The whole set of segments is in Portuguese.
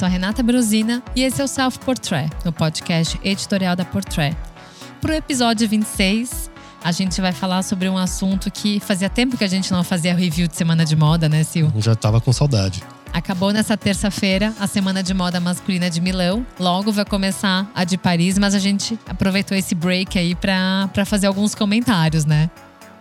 sou a Renata Brosina e esse é o Self Portrait, o podcast editorial da Portrait. Para o episódio 26, a gente vai falar sobre um assunto que fazia tempo que a gente não fazia review de semana de moda, né, Sil? Já tava com saudade. Acabou nessa terça-feira a Semana de Moda Masculina de Milão. Logo vai começar a de Paris, mas a gente aproveitou esse break aí para fazer alguns comentários, né?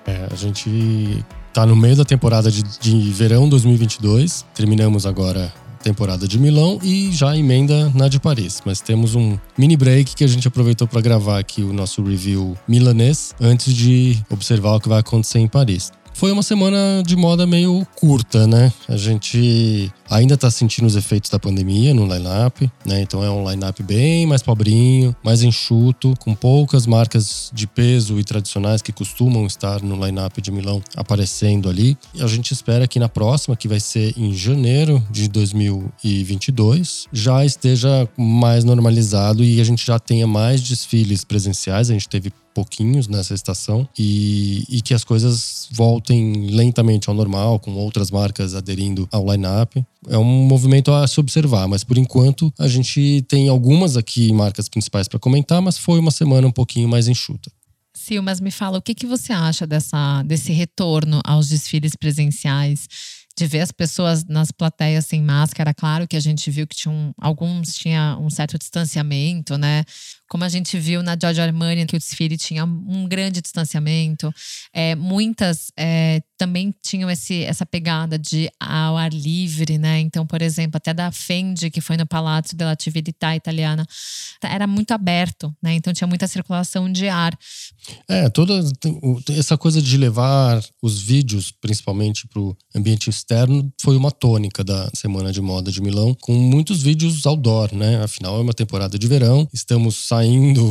É, a gente tá no meio da temporada de, de verão 2022. Terminamos agora temporada de Milão e já emenda na de Paris. Mas temos um mini break que a gente aproveitou para gravar aqui o nosso review milanês antes de observar o que vai acontecer em Paris. Foi uma semana de moda meio curta, né? A gente ainda está sentindo os efeitos da pandemia no line-up, né? Então é um line-up bem mais pobrinho, mais enxuto, com poucas marcas de peso e tradicionais que costumam estar no line-up de Milão aparecendo ali. E a gente espera que na próxima, que vai ser em janeiro de 2022, já esteja mais normalizado e a gente já tenha mais desfiles presenciais. A gente teve pouquinhos nessa estação e, e que as coisas voltem lentamente ao normal, com outras marcas aderindo ao line-up. É um movimento a se observar, mas por enquanto a gente tem algumas aqui marcas principais para comentar, mas foi uma semana um pouquinho mais enxuta. Sil, mas me fala, o que, que você acha dessa, desse retorno aos desfiles presenciais? de ver as pessoas nas plateias sem máscara, claro que a gente viu que tinha um, alguns tinha um certo distanciamento, né? Como a gente viu na Giorgio Armani, que o desfile tinha um grande distanciamento. É, muitas é, também tinham esse, essa pegada de ao ar livre, né? Então, por exemplo, até da Fendi, que foi no Palazzo della Civiltà Italiana, era muito aberto, né? Então tinha muita circulação de ar. É, toda essa coisa de levar os vídeos, principalmente para o ambiente externo, foi uma tônica da Semana de Moda de Milão, com muitos vídeos outdoor, né? Afinal, é uma temporada de verão, estamos saindo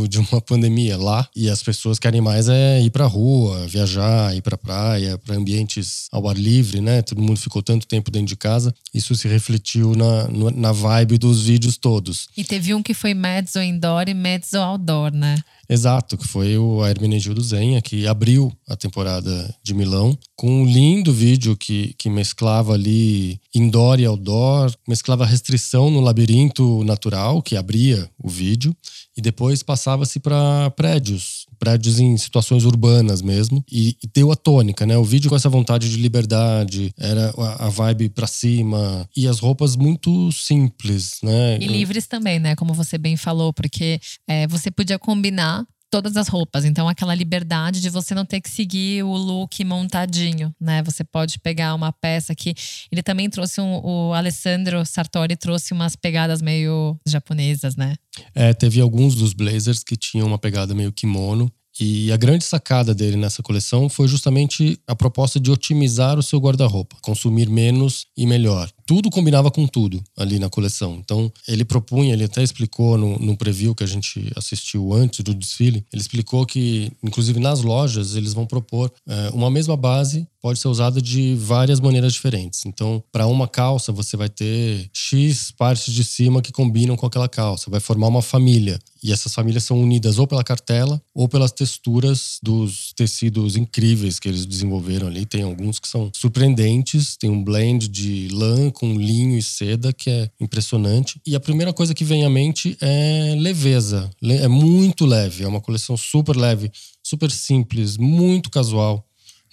de uma pandemia lá e as pessoas querem mais é ir para rua, viajar, ir para praia, para ambientes ao ar livre, né? Todo mundo ficou tanto tempo dentro de casa, isso se refletiu na, na vibe dos vídeos todos. E teve um que foi mezzo indoor e mezzo outdoor, né? Exato, que foi o Hermenegildo Zenha, que abriu a temporada de Milão, com um lindo vídeo que, que mesclava ali indoor e outdoor, mesclava restrição no labirinto natural, que abria o vídeo, e depois passava-se para prédios, prédios em situações urbanas mesmo, e, e, deu a tônica, né? O vídeo com essa vontade de liberdade, era a, a vibe para cima, e as roupas muito simples, né? E livres também, né? Como você bem falou, porque é, você podia combinar todas as roupas. Então, aquela liberdade de você não ter que seguir o look montadinho, né? Você pode pegar uma peça que ele também trouxe um, o Alessandro Sartori trouxe umas pegadas meio japonesas, né? É, teve alguns dos blazers que tinham uma pegada meio kimono. E a grande sacada dele nessa coleção foi justamente a proposta de otimizar o seu guarda-roupa, consumir menos e melhor tudo combinava com tudo ali na coleção. Então, ele propunha, ele até explicou no, no preview que a gente assistiu antes do desfile, ele explicou que, inclusive nas lojas, eles vão propor é, uma mesma base pode ser usada de várias maneiras diferentes. Então, para uma calça, você vai ter X partes de cima que combinam com aquela calça, vai formar uma família. E essas famílias são unidas ou pela cartela ou pelas texturas dos tecidos incríveis que eles desenvolveram ali. Tem alguns que são surpreendentes, tem um blend de lã com linho e seda que é impressionante. E a primeira coisa que vem à mente é leveza. É muito leve, é uma coleção super leve, super simples, muito casual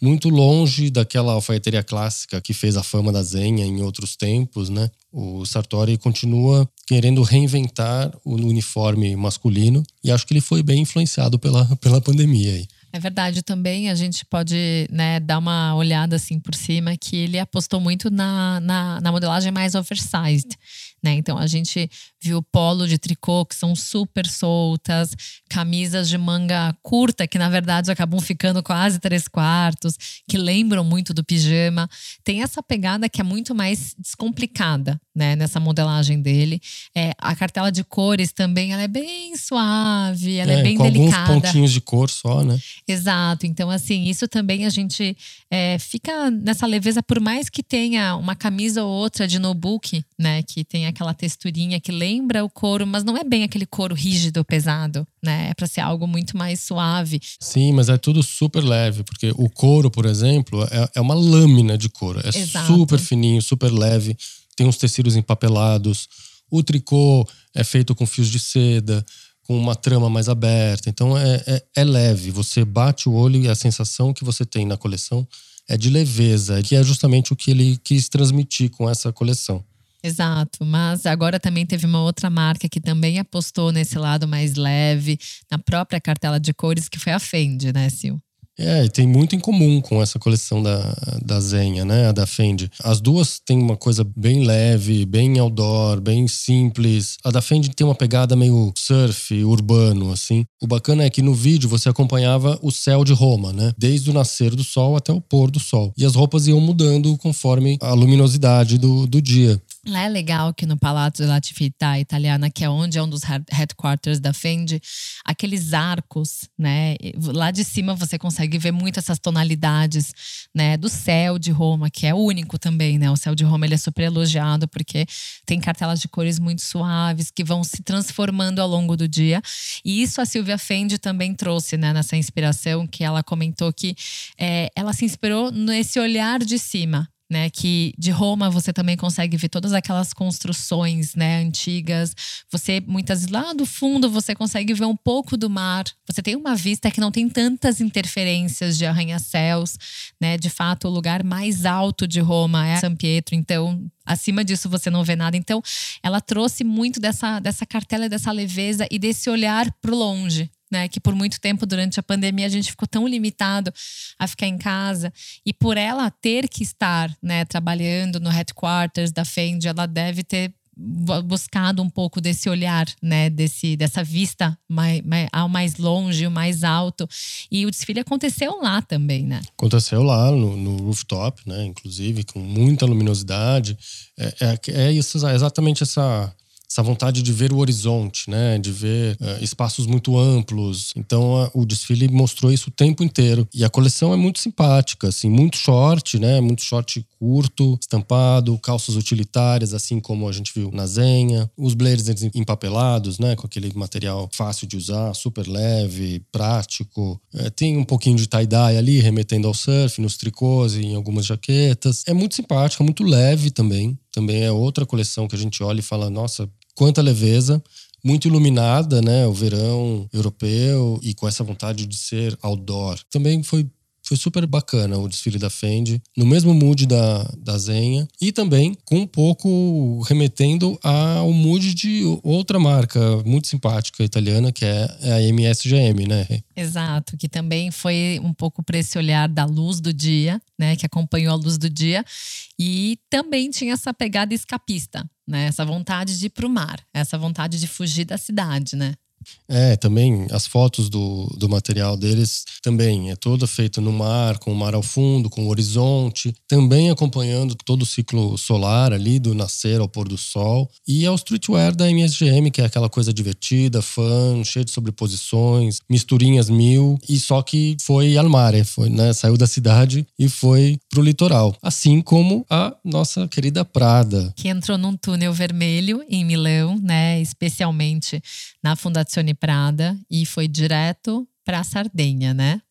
muito longe daquela alfaiateria clássica que fez a fama da Zenha em outros tempos, né? O Sartori continua querendo reinventar o uniforme masculino e acho que ele foi bem influenciado pela, pela pandemia aí. É verdade, também a gente pode né, dar uma olhada assim por cima que ele apostou muito na, na, na modelagem mais oversized. Né? Então a gente viu polo de tricô que são super soltas, camisas de manga curta, que na verdade acabam ficando quase três quartos, que lembram muito do pijama. Tem essa pegada que é muito mais descomplicada né, nessa modelagem dele. É, a cartela de cores também ela é bem suave, ela é, é bem com delicada. Alguns pontinhos de cor só, né? Exato. Então, assim, isso também a gente é, fica nessa leveza, por mais que tenha uma camisa ou outra de notebook, né? Que tem aquela texturinha que lembra o couro, mas não é bem aquele couro rígido, pesado, né? É para ser algo muito mais suave. Sim, mas é tudo super leve, porque o couro, por exemplo, é, é uma lâmina de couro. É Exato. super fininho, super leve tem uns tecidos empapelados, O tricô é feito com fios de seda, com uma trama mais aberta. Então é, é, é leve. Você bate o olho e a sensação que você tem na coleção é de leveza, que é justamente o que ele quis transmitir com essa coleção. Exato, mas agora também teve uma outra marca que também apostou nesse lado mais leve, na própria cartela de cores, que foi a Fendi, né, Sil? É, tem muito em comum com essa coleção da, da Zenha, né? A da Fendi. As duas têm uma coisa bem leve, bem outdoor, bem simples. A da Fendi tem uma pegada meio surf, urbano, assim. O bacana é que no vídeo você acompanhava o céu de Roma, né? Desde o nascer do sol até o pôr do sol. E as roupas iam mudando conforme a luminosidade do, do dia. Lá é legal que no Palazzo della Città Italiana, que é onde é um dos headquarters da Fendi, aqueles arcos, né? Lá de cima você consegue ver muito essas tonalidades, né? Do céu de Roma, que é único também, né? O céu de Roma ele é super elogiado porque tem cartelas de cores muito suaves que vão se transformando ao longo do dia. E isso a Silvia Fendi também trouxe, né? Nessa inspiração que ela comentou que é, ela se inspirou nesse olhar de cima, né? Que de Roma você também consegue ver todas aquelas construções, né, antigas. Você muitas lá do fundo você consegue ver um pouco do mar. Você tem uma vista que não tem tantas interferências de arranha-céus, né? De fato, o lugar mais alto de Roma é São Pietro, então acima disso você não vê nada. Então, ela trouxe muito dessa dessa cartela, dessa leveza e desse olhar pro longe, né? Que por muito tempo durante a pandemia a gente ficou tão limitado a ficar em casa e por ela ter que estar, né, trabalhando no headquarters da Fendi, ela deve ter buscado um pouco desse olhar, né, desse dessa vista mais, mais, ao mais longe, o mais alto. E o desfile aconteceu lá também, né? Aconteceu lá no, no rooftop, né, inclusive com muita luminosidade. É, é, é isso, exatamente essa essa vontade de ver o horizonte, né? De ver uh, espaços muito amplos. Então uh, o desfile mostrou isso o tempo inteiro. E a coleção é muito simpática, assim, muito short, né? Muito short curto, estampado, calças utilitárias, assim como a gente viu na Zenha. Os blazers empapelados, né? Com aquele material fácil de usar, super leve, prático. É, tem um pouquinho de tie-dye ali, remetendo ao surf, nos tricôs e em algumas jaquetas. É muito simpática, muito leve também também é outra coleção que a gente olha e fala, nossa, quanta leveza, muito iluminada, né? O verão europeu e com essa vontade de ser outdoor. Também foi foi super bacana o desfile da Fendi, no mesmo mood da, da Zenha e também com um pouco remetendo ao mood de outra marca muito simpática italiana, que é a MSGM, né? Exato, que também foi um pouco para esse olhar da luz do dia, né? Que acompanhou a luz do dia e também tinha essa pegada escapista, né? Essa vontade de ir para o mar, essa vontade de fugir da cidade, né? É, também as fotos do, do material deles também é toda feita no mar, com o mar ao fundo, com o horizonte, também acompanhando todo o ciclo solar ali, do nascer ao pôr do sol. E é o streetwear da MSGM, que é aquela coisa divertida, fã, cheia de sobreposições, misturinhas mil, e só que foi al mare, foi, né, saiu da cidade e foi pro litoral. Assim como a nossa querida Prada. Que entrou num túnel vermelho em Milão, né, especialmente na Fundação Fondazione Prada e foi direto para a Sardenha, né?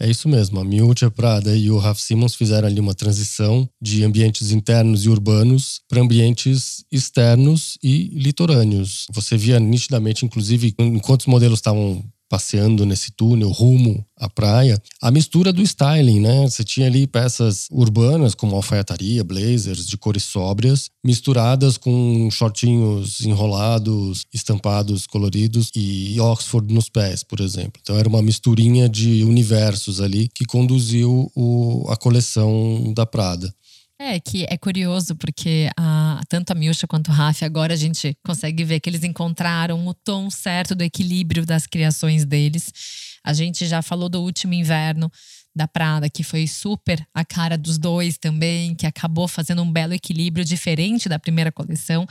É isso mesmo. A Miúcha Prada e o Raf Simons fizeram ali uma transição de ambientes internos e urbanos para ambientes externos e litorâneos. Você via nitidamente, inclusive, enquanto os modelos estavam passeando nesse túnel rumo à praia, a mistura do styling, né? Você tinha ali peças urbanas como alfaiataria, blazers de cores sóbrias, misturadas com shortinhos enrolados, estampados, coloridos e Oxford nos pés, por exemplo. Então era uma misturinha de universos ali que conduziu o, a coleção da Prada. É, que é curioso, porque a, tanto a Milcha quanto o Rafa, agora a gente consegue ver que eles encontraram o tom certo do equilíbrio das criações deles. A gente já falou do último inverno da Prada, que foi super a cara dos dois também, que acabou fazendo um belo equilíbrio diferente da primeira coleção.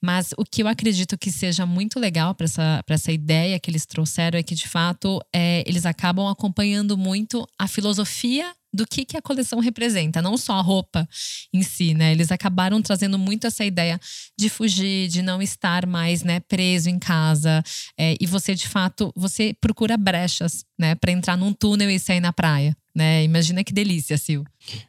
Mas o que eu acredito que seja muito legal para essa, essa ideia que eles trouxeram é que, de fato, é, eles acabam acompanhando muito a filosofia do que, que a coleção representa, não só a roupa em si, né? Eles acabaram trazendo muito essa ideia de fugir, de não estar mais, né, preso em casa. É, e você, de fato, você procura brechas, né, para entrar num túnel e sair na praia, né? Imagina que delícia, Sil.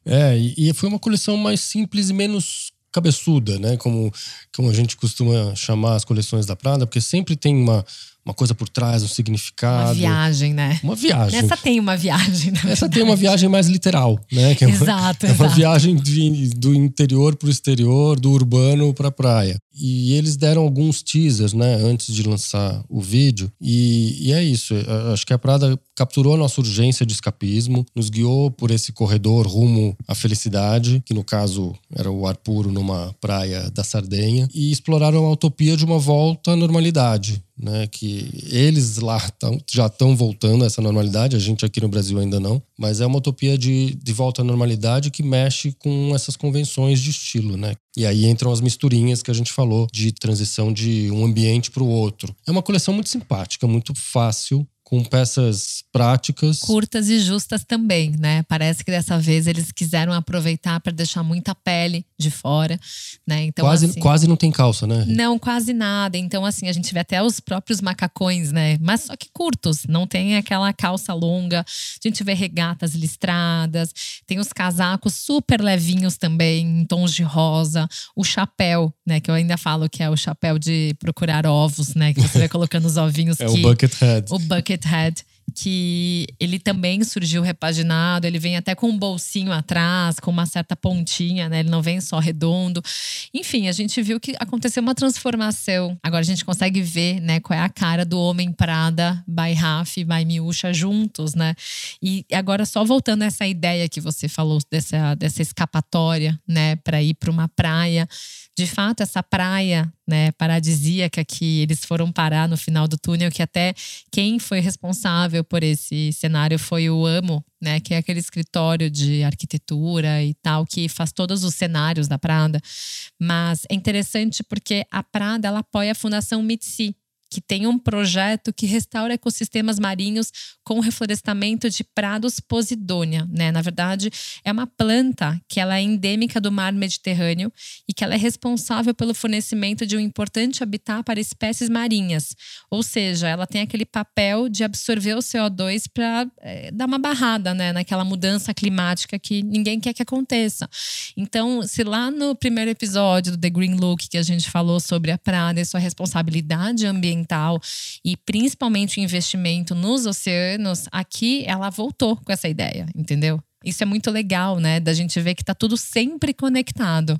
É, e foi uma coleção mais simples e menos cabeçuda, né? Como, como a gente costuma chamar as coleções da Prada, porque sempre tem uma, uma coisa por trás, um significado. Uma viagem, né? Uma viagem. Essa tem uma viagem, Essa tem uma viagem mais literal, né? Que é uma, exato, é uma viagem de, do interior para o exterior, do urbano para a praia. E eles deram alguns teasers, né, antes de lançar o vídeo. E, e é isso. Acho que a Prada capturou a nossa urgência de escapismo, nos guiou por esse corredor rumo à felicidade, que no caso era o ar puro numa praia da Sardenha, e exploraram a utopia de uma volta à normalidade, né, que eles lá tão, já estão voltando a essa normalidade, a gente aqui no Brasil ainda não, mas é uma utopia de, de volta à normalidade que mexe com essas convenções de estilo, né? E aí entram as misturinhas que a gente falou de transição de um ambiente para o outro. É uma coleção muito simpática, muito fácil com peças práticas. Curtas e justas também, né? Parece que dessa vez eles quiseram aproveitar para deixar muita pele de fora, né? Então, quase, assim, quase não tem calça, né? Não, quase nada. Então, assim, a gente vê até os próprios macacões, né? Mas só que curtos, não tem aquela calça longa. A gente vê regatas listradas, tem os casacos super levinhos também, em tons de rosa. O chapéu, né? Que eu ainda falo que é o chapéu de procurar ovos, né? Que você vai colocando os ovinhos. é que, o bucket head. O bucket Head, que ele também surgiu repaginado, ele vem até com um bolsinho atrás, com uma certa pontinha, né? Ele não vem só redondo. Enfim, a gente viu que aconteceu uma transformação. Agora a gente consegue ver, né, qual é a cara do Homem Prada, by Raf by Miúcha juntos, né? E agora só voltando a essa ideia que você falou dessa, dessa escapatória, né, para ir para uma praia. De fato, essa praia, né, paradisíaca que eles foram parar no final do túnel, que até quem foi responsável por esse cenário foi o Amo, né, que é aquele escritório de arquitetura e tal que faz todos os cenários da Prada. Mas é interessante porque a Prada ela apoia a Fundação Mitsi, que tem um projeto que restaura ecossistemas marinhos com reflorestamento de prados posidônia, né? Na verdade, é uma planta que ela é endêmica do mar Mediterrâneo e que ela é responsável pelo fornecimento de um importante habitat para espécies marinhas. Ou seja, ela tem aquele papel de absorver o CO2 para é, dar uma barrada, né, naquela mudança climática que ninguém quer que aconteça. Então, se lá no primeiro episódio do The Green Look que a gente falou sobre a Prada e sua responsabilidade ambiental ambiental e principalmente o investimento nos oceanos, aqui ela voltou com essa ideia, entendeu? Isso é muito legal, né? Da gente ver que está tudo sempre conectado.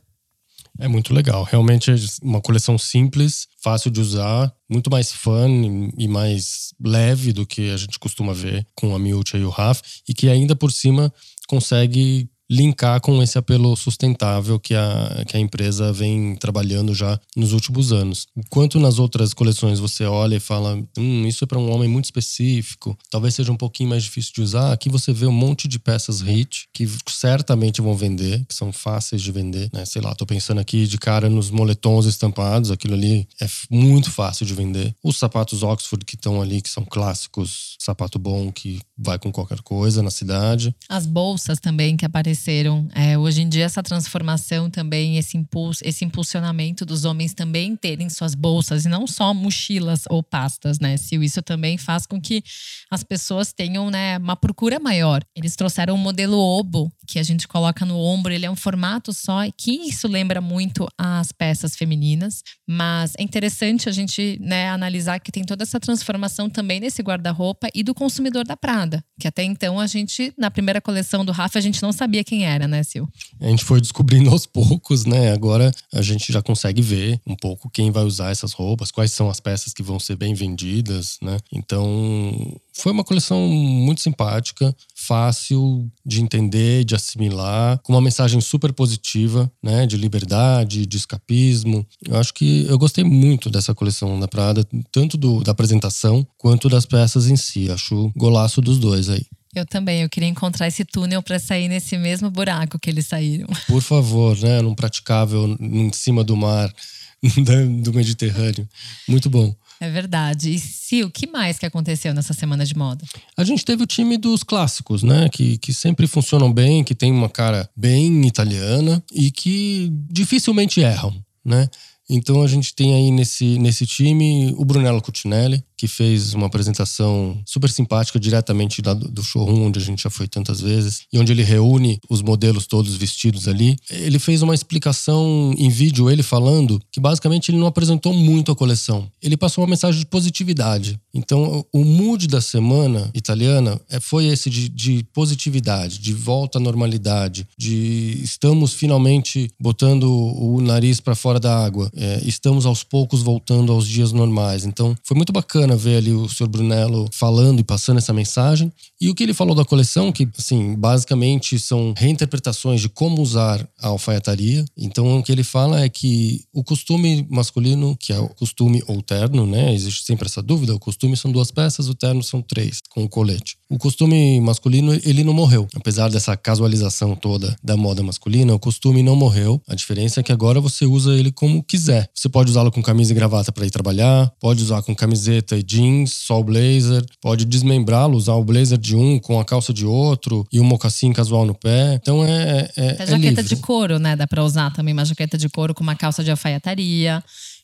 É muito legal. Realmente é uma coleção simples, fácil de usar, muito mais fun e mais leve do que a gente costuma ver com a Miúcha e o Raf, e que ainda por cima consegue linkar com esse apelo sustentável que a, que a empresa vem trabalhando já nos últimos anos. Enquanto nas outras coleções você olha e fala, hum, isso é para um homem muito específico, talvez seja um pouquinho mais difícil de usar, aqui você vê um monte de peças hit que certamente vão vender, que são fáceis de vender, né? Sei lá, tô pensando aqui de cara nos moletons estampados, aquilo ali é muito fácil de vender. Os sapatos Oxford que estão ali, que são clássicos, sapato bom que vai com qualquer coisa na cidade. As bolsas também que apareceram aconteceram. É, hoje em dia, essa transformação também, esse impulso, esse impulsionamento dos homens também terem suas bolsas e não só mochilas ou pastas, né? Se isso também faz com que as pessoas tenham né, uma procura maior. Eles trouxeram o um modelo obo, que a gente coloca no ombro, ele é um formato só, que isso lembra muito as peças femininas, mas é interessante a gente né, analisar que tem toda essa transformação também nesse guarda-roupa e do consumidor da Prada, que até então a gente, na primeira coleção do Rafa, a gente não sabia quem era, né, Sil? A gente foi descobrindo aos poucos, né? Agora a gente já consegue ver um pouco quem vai usar essas roupas, quais são as peças que vão ser bem vendidas, né? Então, foi uma coleção muito simpática, fácil de entender, de assimilar, com uma mensagem super positiva, né, de liberdade, de escapismo. Eu acho que eu gostei muito dessa coleção da Prada, tanto do, da apresentação quanto das peças em si. Acho golaço dos dois aí. Eu também, eu queria encontrar esse túnel para sair nesse mesmo buraco que eles saíram. Por favor, né, num praticável em cima do mar do Mediterrâneo. Muito bom. É verdade. E Sil, o que mais que aconteceu nessa semana de moda? A gente teve o time dos clássicos, né? Que, que sempre funcionam bem, que tem uma cara bem italiana e que dificilmente erram, né? Então a gente tem aí nesse, nesse time o Brunello Cucinelli, que fez uma apresentação super simpática diretamente lá do, do showroom, onde a gente já foi tantas vezes, e onde ele reúne os modelos todos vestidos ali. Ele fez uma explicação em vídeo, ele falando, que basicamente ele não apresentou muito a coleção. Ele passou uma mensagem de positividade. Então, o mood da semana italiana é, foi esse de, de positividade, de volta à normalidade, de estamos finalmente botando o nariz para fora da água, é, estamos aos poucos voltando aos dias normais. Então, foi muito bacana ver ali o Sr. Brunello falando e passando essa mensagem. E o que ele falou da coleção, que, assim, basicamente são reinterpretações de como usar a alfaiataria. Então, o que ele fala é que o costume masculino, que é o costume ou terno, né? Existe sempre essa dúvida. O costume são duas peças, o terno são três, com o colete. O costume masculino, ele não morreu. Apesar dessa casualização toda da moda masculina, o costume não morreu. A diferença é que agora você usa ele como quiser. Você pode usá-lo com camisa e gravata para ir trabalhar, pode usar com camiseta e jeans, só o blazer, pode desmembrá-lo, usar o blazer de um com a calça de outro e o mocassim casual no pé. Então é. é, é jaqueta livre. de couro, né? Dá para usar também uma jaqueta de couro com uma calça de alfaiataria.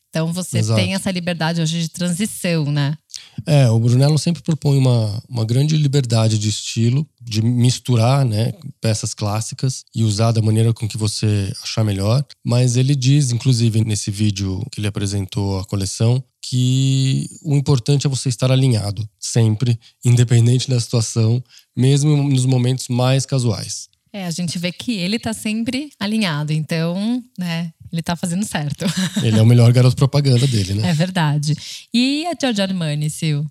Então você Exato. tem essa liberdade hoje de transição, né? É, o Brunello sempre propõe uma, uma grande liberdade de estilo, de misturar né, peças clássicas e usar da maneira com que você achar melhor. Mas ele diz, inclusive nesse vídeo que ele apresentou a coleção, que o importante é você estar alinhado, sempre, independente da situação, mesmo nos momentos mais casuais. É, a gente vê que ele tá sempre alinhado, então, né, ele tá fazendo certo. Ele é o melhor garoto propaganda dele, né? É verdade. E a Giorgio Armani, Sil?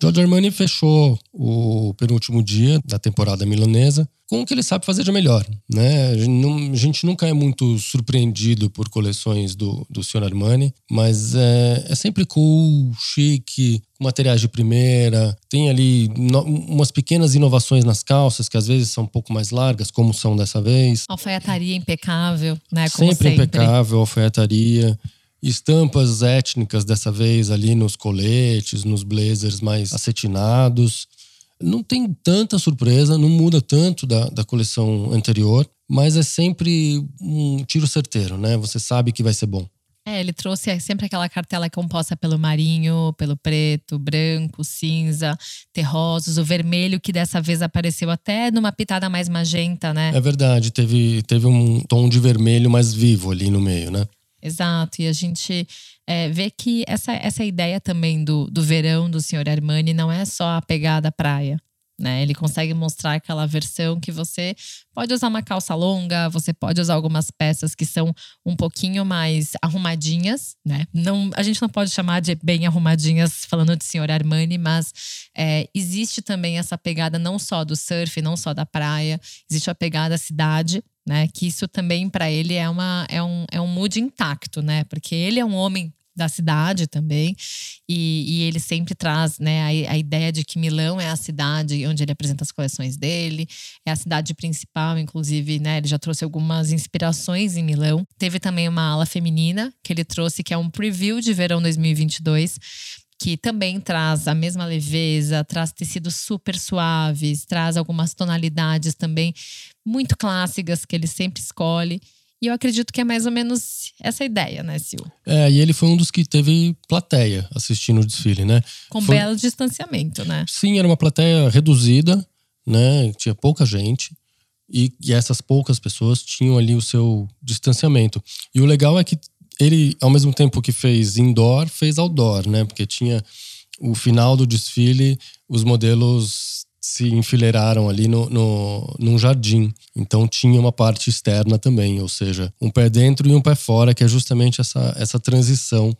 Giorgio Armani fechou o penúltimo dia da temporada milanesa com o que ele sabe fazer de melhor. Né? A gente nunca é muito surpreendido por coleções do, do Sr. Armani, mas é, é sempre cool, chique, com materiais de primeira. Tem ali no, umas pequenas inovações nas calças, que às vezes são um pouco mais largas, como são dessa vez. Alfaiataria impecável, né? Como sempre, sempre. impecável, alfaiataria estampas étnicas dessa vez ali nos coletes, nos blazers mais acetinados. Não tem tanta surpresa, não muda tanto da, da coleção anterior, mas é sempre um tiro certeiro, né? Você sabe que vai ser bom. É, ele trouxe sempre aquela cartela composta pelo marinho, pelo preto, branco, cinza, terrosos, o vermelho que dessa vez apareceu até numa pitada mais magenta, né? É verdade, teve, teve um tom de vermelho mais vivo ali no meio, né? Exato, e a gente é, vê que essa, essa ideia também do, do verão do Sr. Armani não é só a pegada praia. Né? Ele consegue mostrar aquela versão que você pode usar uma calça longa, você pode usar algumas peças que são um pouquinho mais arrumadinhas, né? Não, a gente não pode chamar de bem arrumadinhas falando de senhor Armani, mas é, existe também essa pegada não só do surf, não só da praia, existe a pegada cidade, né? Que isso também para ele é, uma, é, um, é um mood intacto, né? Porque ele é um homem da cidade também e, e ele sempre traz né, a, a, ideia de que Milão é a cidade onde ele apresenta as coleções dele é a cidade principal inclusive né ele já trouxe algumas inspirações em Milão teve também uma ala feminina que ele trouxe que é um preview de verão 2022 que também traz a mesma leveza, traz tecidos super suaves, traz algumas tonalidades também muito clássicas que ele sempre escolhe. E eu acredito que é mais ou menos essa ideia, né, Sil? É, e ele foi um dos que teve plateia assistindo o desfile, né? Com foi... belo distanciamento, né? Sim, era uma plateia reduzida, né? Tinha pouca gente. E, e essas poucas pessoas tinham ali o seu distanciamento. E o legal é que ele, ao mesmo tempo que fez indoor, fez outdoor, né? Porque tinha o final do desfile, os modelos se enfileiraram ali no, no, num jardim. Então tinha uma parte externa também, ou seja, um pé dentro e um pé fora, que é justamente essa, essa transição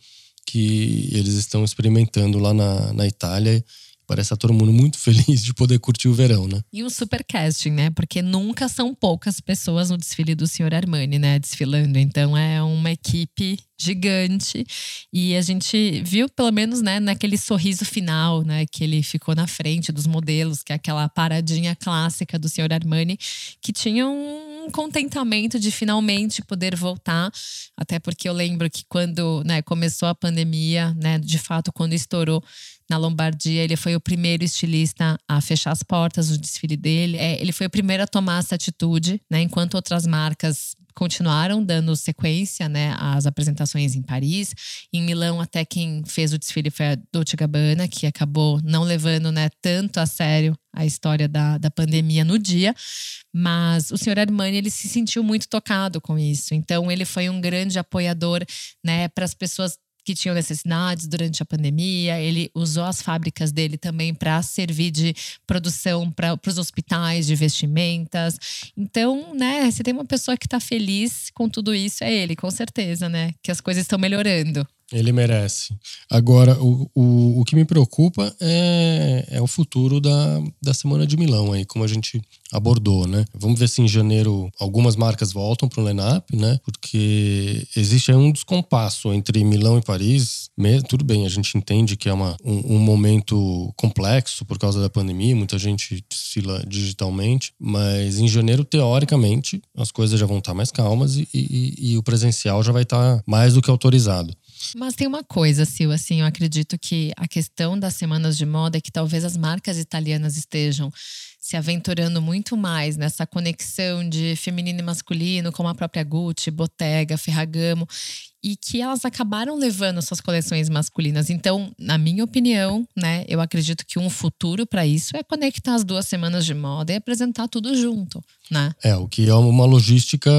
que eles estão experimentando lá na, na Itália Parece estar todo mundo muito feliz de poder curtir o verão, né? E um super casting, né? Porque nunca são poucas pessoas no desfile do Sr. Armani, né? Desfilando. Então é uma equipe gigante. E a gente viu, pelo menos, né, naquele sorriso final, né? Que ele ficou na frente dos modelos, que é aquela paradinha clássica do Sr. Armani, que tinha um contentamento de finalmente poder voltar. Até porque eu lembro que quando né, começou a pandemia, né? De fato, quando estourou na Lombardia. Ele foi o primeiro estilista a fechar as portas do desfile dele. É, ele foi o primeiro a tomar essa atitude, né? Enquanto outras marcas continuaram dando sequência, né, às apresentações em Paris. Em Milão, até quem fez o desfile foi a Dolce Gabbana, que acabou não levando, né, tanto a sério a história da, da pandemia no dia, mas o senhor Armani ele se sentiu muito tocado com isso. Então ele foi um grande apoiador, né, para as pessoas que tinham necessidades durante a pandemia. Ele usou as fábricas dele também para servir de produção para os hospitais, de vestimentas. Então, né, você tem uma pessoa que está feliz com tudo isso, é ele, com certeza, né? Que as coisas estão melhorando. Ele merece. Agora, o, o, o que me preocupa é, é o futuro da, da Semana de Milão, aí, como a gente abordou, né? Vamos ver se em janeiro algumas marcas voltam para o line-up, né? Porque existe aí um descompasso entre Milão e Paris. Tudo bem, a gente entende que é uma, um, um momento complexo por causa da pandemia, muita gente desfila digitalmente, mas em janeiro, teoricamente, as coisas já vão estar mais calmas e, e, e o presencial já vai estar mais do que autorizado. Mas tem uma coisa, Sil, assim, eu acredito que a questão das semanas de moda é que talvez as marcas italianas estejam se aventurando muito mais nessa conexão de feminino e masculino, como a própria Gucci, Bottega, Ferragamo, e que elas acabaram levando suas coleções masculinas. Então, na minha opinião, né, eu acredito que um futuro para isso é conectar as duas semanas de moda e apresentar tudo junto, né? É, o que é uma logística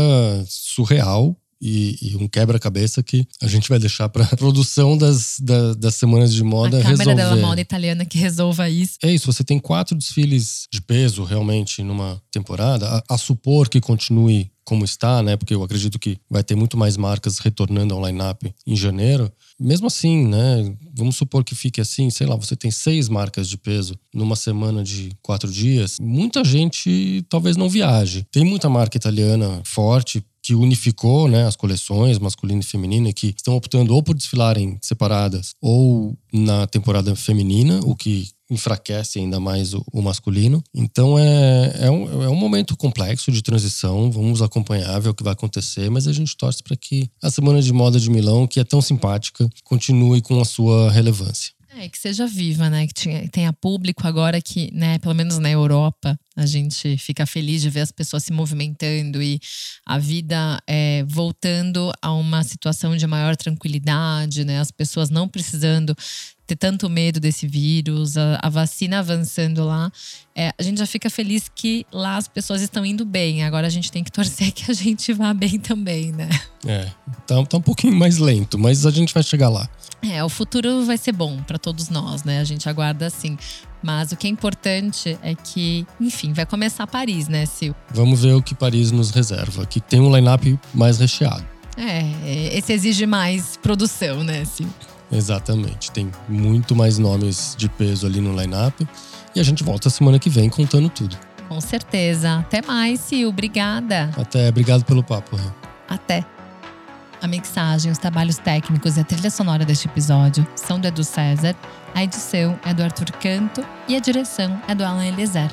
surreal e, e um quebra-cabeça que a gente vai deixar para a produção das, da, das semanas de moda a resolver. A Câmara da Moda Italiana que resolva isso. É isso, você tem quatro desfiles de peso realmente numa temporada, a, a supor que continue como está, né? Porque eu acredito que vai ter muito mais marcas retornando ao line-up em janeiro. Mesmo assim, né? Vamos supor que fique assim, sei lá, você tem seis marcas de peso numa semana de quatro dias. Muita gente talvez não viaje. Tem muita marca italiana forte, que unificou né, as coleções masculina e feminina, que estão optando ou por desfilarem separadas ou na temporada feminina, o que enfraquece ainda mais o, o masculino. Então é, é, um, é um momento complexo de transição, vamos acompanhar, ver o que vai acontecer, mas a gente torce para que a Semana de Moda de Milão, que é tão simpática, continue com a sua relevância. É, que seja viva, né? Que tenha público agora que, né, pelo menos na Europa, a gente fica feliz de ver as pessoas se movimentando e a vida é, voltando a uma situação de maior tranquilidade, né? As pessoas não precisando ter tanto medo desse vírus, a, a vacina avançando lá. É, a gente já fica feliz que lá as pessoas estão indo bem. Agora a gente tem que torcer que a gente vá bem também, né? É, tá, tá um pouquinho mais lento, mas a gente vai chegar lá. É, o futuro vai ser bom para todos nós, né? A gente aguarda assim. Mas o que é importante é que, enfim, vai começar Paris, né, Sil? Vamos ver o que Paris nos reserva, que tem um line-up mais recheado. É, esse exige mais produção, né, Sil? Exatamente. Tem muito mais nomes de peso ali no line-up. E a gente volta semana que vem contando tudo. Com certeza. Até mais, Sil. Obrigada. Até. Obrigado pelo papo. Até. A mixagem, os trabalhos técnicos e a trilha sonora deste episódio são do Edu César, a edição é do Arthur Canto e a direção é do Alan Eliezer.